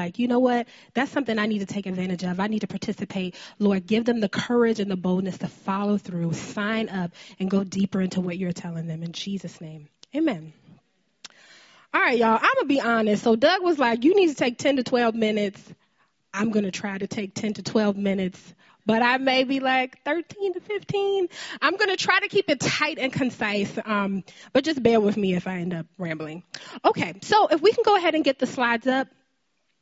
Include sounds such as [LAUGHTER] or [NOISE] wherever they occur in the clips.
like, you know what? That's something I need to take advantage of. I need to participate. Lord, give them the courage and the boldness to follow through, sign up, and go deeper into what you're telling them. In Jesus' name, amen. All right, y'all, I'm going to be honest. So Doug was like, you need to take 10 to 12 minutes. I'm going to try to take 10 to 12 minutes but I may be like 13 to 15. I'm going to try to keep it tight and concise, um, but just bear with me if I end up rambling. Okay, so if we can go ahead and get the slides up.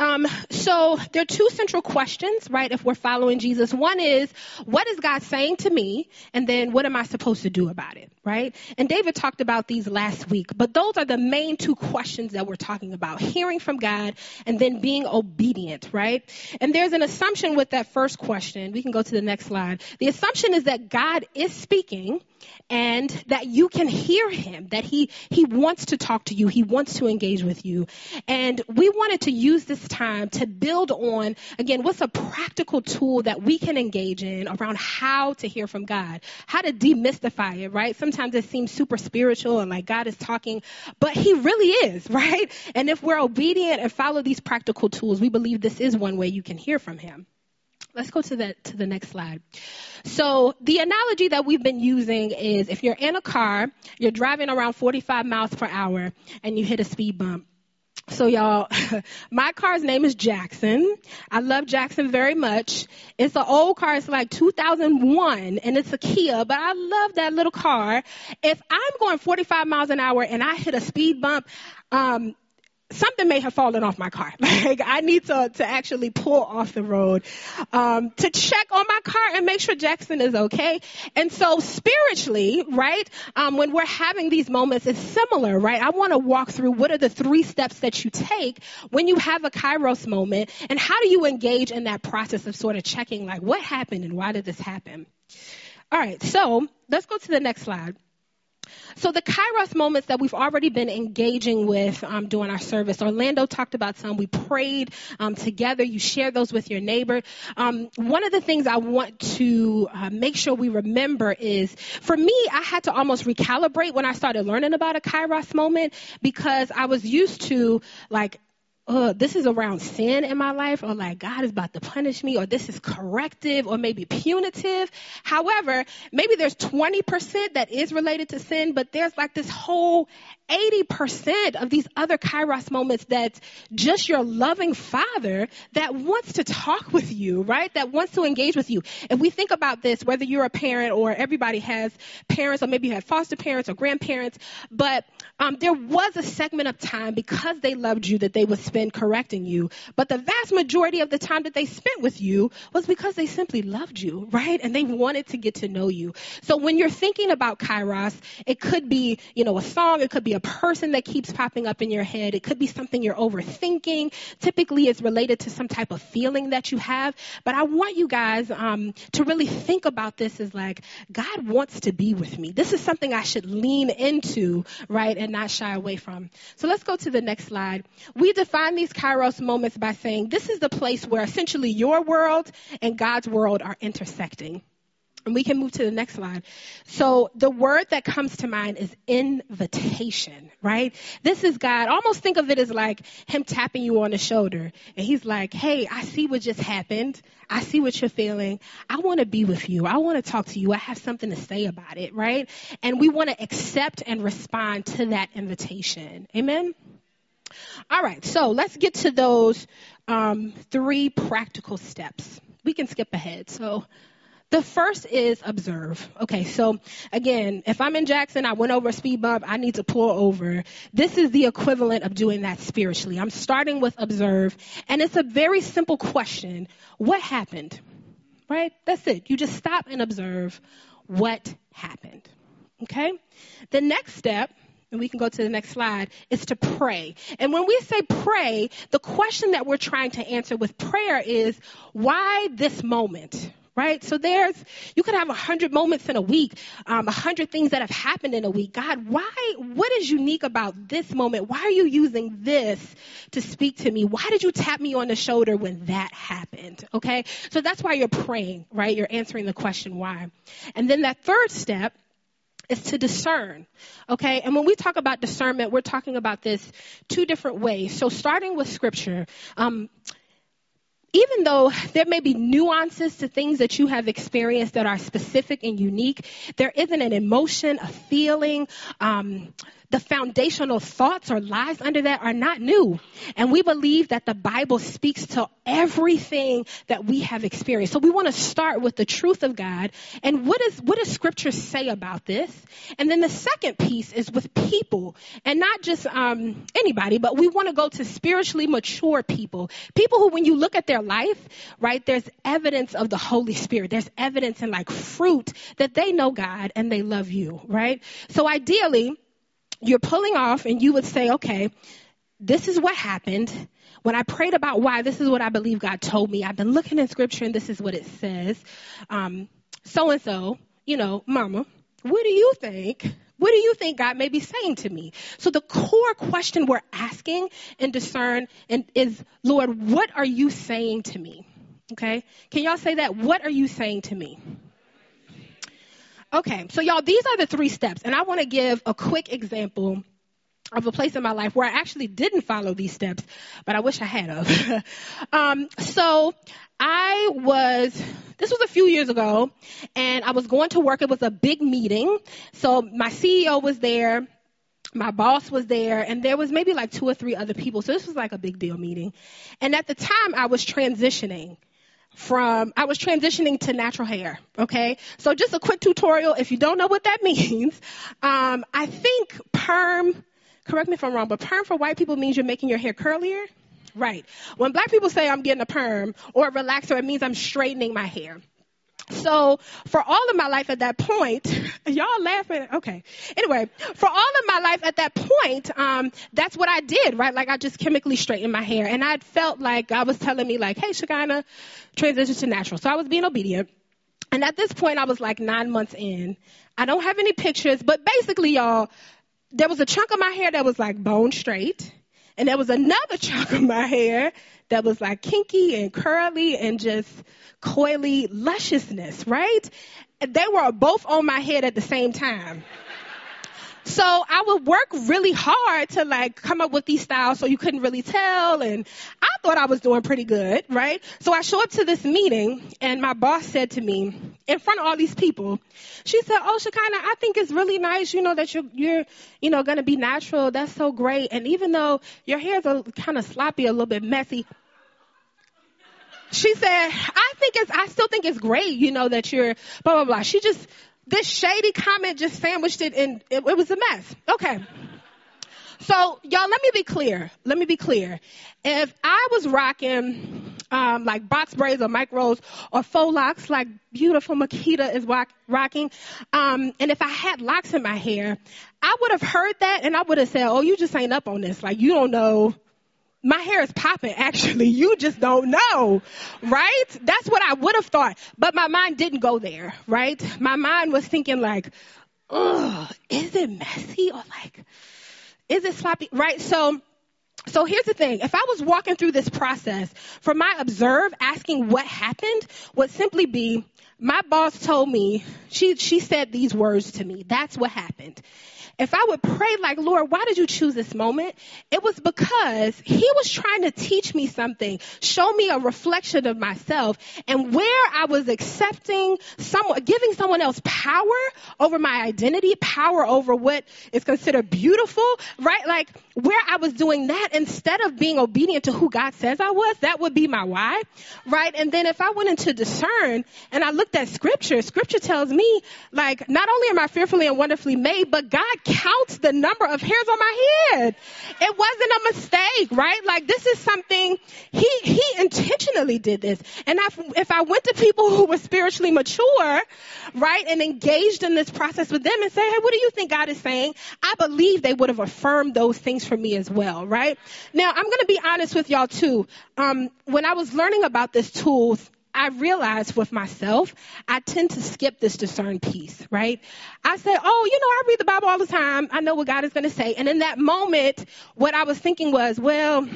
Um, so there are two central questions, right? If we're following Jesus, one is, what is God saying to me? And then what am I supposed to do about it, right? And David talked about these last week, but those are the main two questions that we're talking about, hearing from God and then being obedient, right? And there's an assumption with that first question. We can go to the next slide. The assumption is that God is speaking and that you can hear him, that he, he wants to talk to you. He wants to engage with you. And we wanted to use this time to build on, again, what's a practical tool that we can engage in around how to hear from God, how to demystify it, right? Sometimes it seems super spiritual and like God is talking, but he really is, [LAUGHS] right? And if we're obedient and follow these practical tools, we believe this is one way you can hear from him. Let's go to the to the next slide. So the analogy that we've been using is if you're in a car, you're driving around 45 miles per hour, and you hit a speed bump. So y'all, [LAUGHS] my car's name is Jackson. I love Jackson very much. It's an old car. It's like 2001 and it's a Kia, but I love that little car. If I'm going 45 miles an hour and I hit a speed bump, um, something may have fallen off my car. [LAUGHS] Like I need to, to actually pull off the road um, to check on my car and make sure Jackson is okay. And so spiritually, right, um, when we're having these moments, it's similar, right? I want to walk through what are the three steps that you take when you have a Kairos moment, and how do you engage in that process of sort of checking, like what happened and why did this happen? All right, so let's go to the next slide. So the Kairos moments that we've already been engaging with um, during our service, Orlando talked about some. We prayed um, together. You share those with your neighbor. Um, one of the things I want to uh, make sure we remember is, for me, I had to almost recalibrate when I started learning about a Kairos moment because I was used to like uh, this is around sin in my life, or like God is about to punish me, or this is corrective, or maybe punitive. However, maybe there's 20% that is related to sin, but there's like this whole 80% of these other kairos moments that's just your loving father that wants to talk with you, right? That wants to engage with you. If we think about this, whether you're a parent or everybody has parents, or maybe you have foster parents or grandparents, but um, there was a segment of time because they loved you that they would spend correcting you. But the vast majority of the time that they spent with you was because they simply loved you, right? And they wanted to get to know you. So when you're thinking about kairos, it could be, you know, a song, it could be a person that keeps popping up in your head. It could be something you're overthinking. Typically, it's related to some type of feeling that you have. But I want you guys um, to really think about this as like, God wants to be with me. This is something I should lean into, right, and not shy away from. So let's go to the next slide. We define these kairos moments by saying this is the place where essentially your world and God's world are intersecting. And we can move to the next slide. So the word that comes to mind is invitation, right? This is God. Almost think of it as like him tapping you on the shoulder. And he's like, hey, I see what just happened. I see what you're feeling. I want to be with you. I want to talk to you. I have something to say about it, right? And we want to accept and respond to that invitation. Amen? All right. So let's get to those um, three practical steps. We can skip ahead. So the first is observe. Okay, so again, if I'm in Jackson, I went over a speed bump, I need to pull over. This is the equivalent of doing that spiritually. I'm starting with observe, and it's a very simple question What happened? Right? That's it. You just stop and observe what happened. Okay? The next step and we can go to the next slide, is to pray. And when we say pray, the question that we're trying to answer with prayer is why this moment? Right? So there's, you could have a hundred moments in a week, um, a hundred things that have happened in a week. God, why, what is unique about this moment? Why are you using this to speak to me? Why did you tap me on the shoulder when that happened? Okay. So that's why you're praying, right? You're answering the question why. And then that third step is to discern. Okay? And when we talk about discernment, we're talking about this two different ways. So starting with scripture, um, even though there may be nuances to things that you have experienced that are specific and unique, there isn't an emotion, a feeling, um, the foundational thoughts or lies under that are not new. And we believe that the Bible speaks to everything that we have experienced. So we want to start with the truth of God and what is what does scripture say about this? And then the second piece is with people and not just um, anybody, but we want to go to spiritually mature people. People who when you look at their life, right, there's evidence of the Holy Spirit. There's evidence and like fruit that they know God and they love you, right? So ideally, you're pulling off and you would say, okay, this is what happened. When I prayed about why, this is what I believe God told me. I've been looking in scripture and this is what it says. So and so, you know, mama, what do you think? What do you think God may be saying to me? So the core question we're asking and discern and is, Lord, what are you saying to me? Okay. Can y'all say that? What are you saying to me? Okay, so y'all, these are the three steps, and I want to give a quick example of a place in my life where I actually didn't follow these steps, but I wish I had of. [LAUGHS] um, so I was, this was a few years ago, and I was going to work. It was a big meeting. So my CEO was there. My boss was there, and there was maybe like two or three other people. So this was like a big deal meeting. And at the time, I was transitioning from, I was transitioning to natural hair. Okay. So just a quick tutorial. If you don't know what that [LAUGHS] means, um, I think perm, correct me if I'm wrong, but perm for white people means you're making your hair curlier. Right. When black people say I'm getting a perm or a relaxer, it means I'm straightening my hair. So for all of my life at that point, [LAUGHS] y'all laughing? Okay. Anyway, for all of my life at that point, um, that's what I did, right? Like I just chemically straightened my hair, and I felt like God was telling me, like, "Hey, Shekinah, transition to natural." So I was being obedient. And at this point, I was like nine months in. I don't have any pictures, but basically, y'all, there was a chunk of my hair that was like bone straight, and there was another [LAUGHS] chunk of my hair that was like kinky and curly and just coily lusciousness, right? They were both on my head at the same time. So I would work really hard to like come up with these styles so you couldn't really tell. And I thought I was doing pretty good, right? So I show up to this meeting and my boss said to me in front of all these people, she said, Oh, Shekinah, I think it's really nice, you know, that you're, you're, you know, going to be natural. That's so great. And even though your hair's a kind of sloppy, a little bit messy, she said, I think it's, I still think it's great, you know, that you're blah, blah, blah. She just, this shady comment just sandwiched it and it, it was a mess. Okay. So y'all, let me be clear. Let me be clear. If I was rocking, um, like box braids or micros or faux locks like beautiful Makita is rock, rocking, um, and if I had locks in my hair, I would have heard that and I would have said, oh, you just ain't up on this. Like you don't know my hair is popping actually. [LAUGHS] You just don't know, right? That's what I would have thought. But my mind didn't go there, right? My mind was thinking like, ugh, is it messy or like, is it sloppy? Right? So, so here's the thing. If I was walking through this process, for my observe, asking what happened would simply be, my boss told me, she, she said these words to me. That's what happened if I would pray like, Lord, why did you choose this moment? It was because he was trying to teach me something, show me a reflection of myself and where I was accepting someone, giving someone else power over my identity, power over what is considered beautiful, right? Like where I was doing that instead of being obedient to who God says I was, that would be my why, right? And then if I went into discern and I looked at scripture, scripture tells me like, not only am I fearfully and wonderfully made, but God counts the number of hairs on my head. It wasn't a mistake, right? Like this is something he he intentionally did this. And if, if I went to people who were spiritually mature, right, and engaged in this process with them and say, hey, what do you think God is saying? I believe they would have affirmed those things for me as well, right? Now I'm going to be honest with y'all too. Um, when I was learning about this tool, I realized with myself, I tend to skip this discern piece, right? I say, oh, you know, I read the Bible all the time. I know what God is going to say. And in that moment, what I was thinking was, well,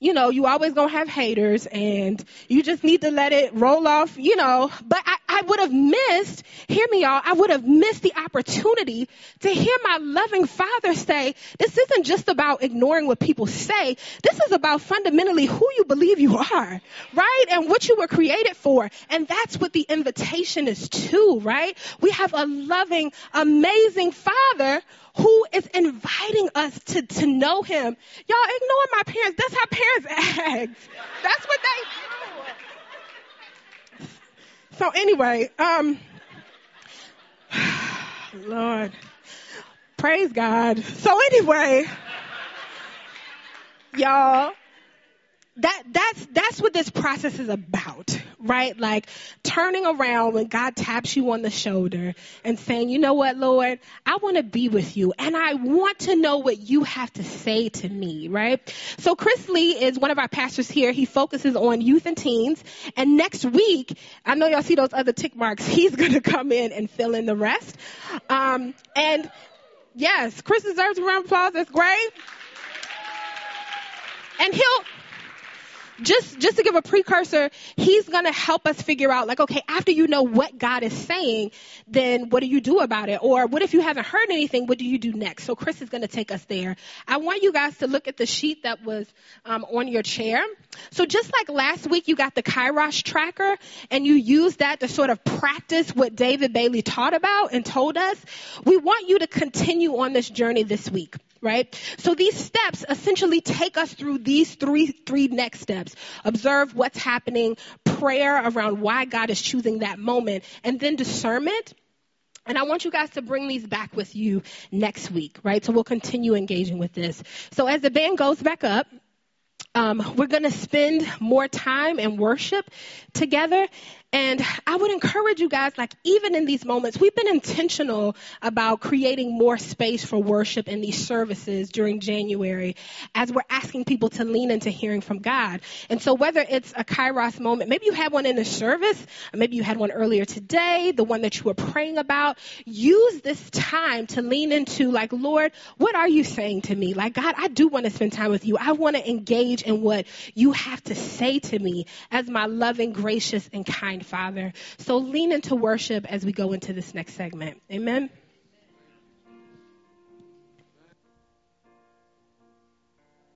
you know, you always gonna have haters and you just need to let it roll off, you know. But I, I I would have missed, hear me y'all, I would have missed the opportunity to hear my loving father say, this isn't just about ignoring what people say. This is about fundamentally who you believe you are, right? And what you were created for. And that's what the invitation is to, right? We have a loving, amazing father who is inviting us to, to know him. Y'all ignore my parents. That's how parents [LAUGHS] act. That's what they do. So anyway, um, [SIGHS] Lord, praise God. So anyway, y'all, that that's that's what this process is about, right? Like turning around when God taps you on the shoulder and saying, "You know what, Lord? I want to be with you and I want to know what you have to say to me," right? So Chris Lee is one of our pastors here. He focuses on youth and teens, and next week, I know y'all see those other tick marks. [LAUGHS] He's going to come in and fill in the rest. Um, and yes, Chris deserves a round of applause. That's great. And he'll just just to give a precursor, he's going to help us figure out like okay, after you know what God is saying, then what do you do about it? Or what if you haven't heard anything, what do you do next? So Chris is going to take us there. I want you guys to look at the sheet that was um, on your chair. So just like last week you got the Kairos tracker and you used that to sort of practice what David Bailey taught about and told us, we want you to continue on this journey this week right? So these steps essentially take us through these three, three next steps. Observe what's happening, prayer around why God is choosing that moment, and then discernment. And I want you guys to bring these back with you next week, right? So we'll continue engaging with this. So as the band goes back up, um, we're going to spend more time in worship together. And I would encourage you guys, like, even in these moments, we've been intentional about creating more space for worship in these services during January as we're asking people to lean into hearing from God. And so, whether it's a Kairos moment, maybe you had one in the service, maybe you had one earlier today, the one that you were praying about, use this time to lean into, like, Lord, what are you saying to me? Like, God, I do want to spend time with you. I want to engage in what you have to say to me as my loving, gracious, and kind Father. So lean into worship as we go into this next segment. Amen.